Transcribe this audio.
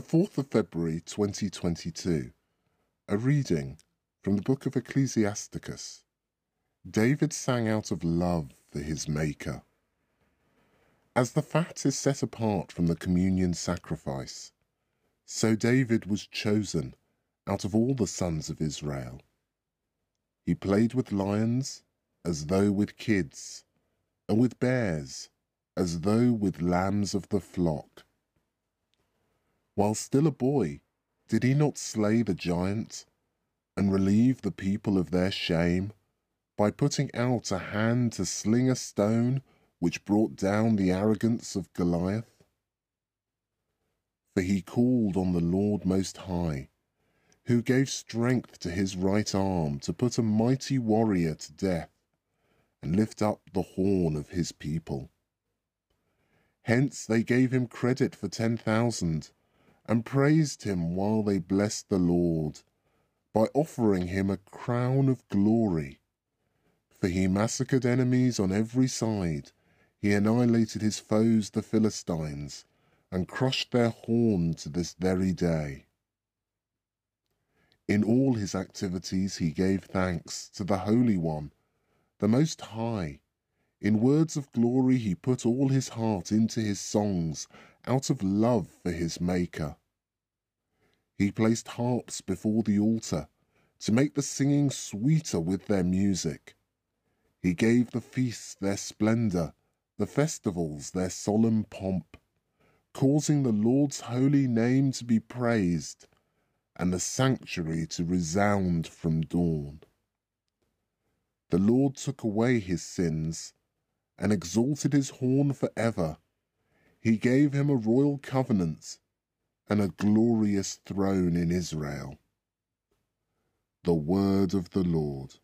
4th of February 2022, a reading from the book of Ecclesiasticus. David sang out of love for his Maker. As the fat is set apart from the communion sacrifice, so David was chosen out of all the sons of Israel. He played with lions as though with kids, and with bears as though with lambs of the flock. While still a boy, did he not slay the giant and relieve the people of their shame by putting out a hand to sling a stone which brought down the arrogance of Goliath? For he called on the Lord Most High, who gave strength to his right arm to put a mighty warrior to death and lift up the horn of his people. Hence they gave him credit for ten thousand and praised him while they blessed the Lord, by offering him a crown of glory. For he massacred enemies on every side, he annihilated his foes the Philistines, and crushed their horn to this very day. In all his activities he gave thanks to the Holy One, the Most High. In words of glory he put all his heart into his songs, out of love for his Maker. He placed harps before the altar to make the singing sweeter with their music. He gave the feasts their splendour, the festivals their solemn pomp, causing the Lord's holy name to be praised and the sanctuary to resound from dawn. The Lord took away his sins and exalted his horn for ever. He gave him a royal covenant and a glorious throne in Israel. The word of the Lord.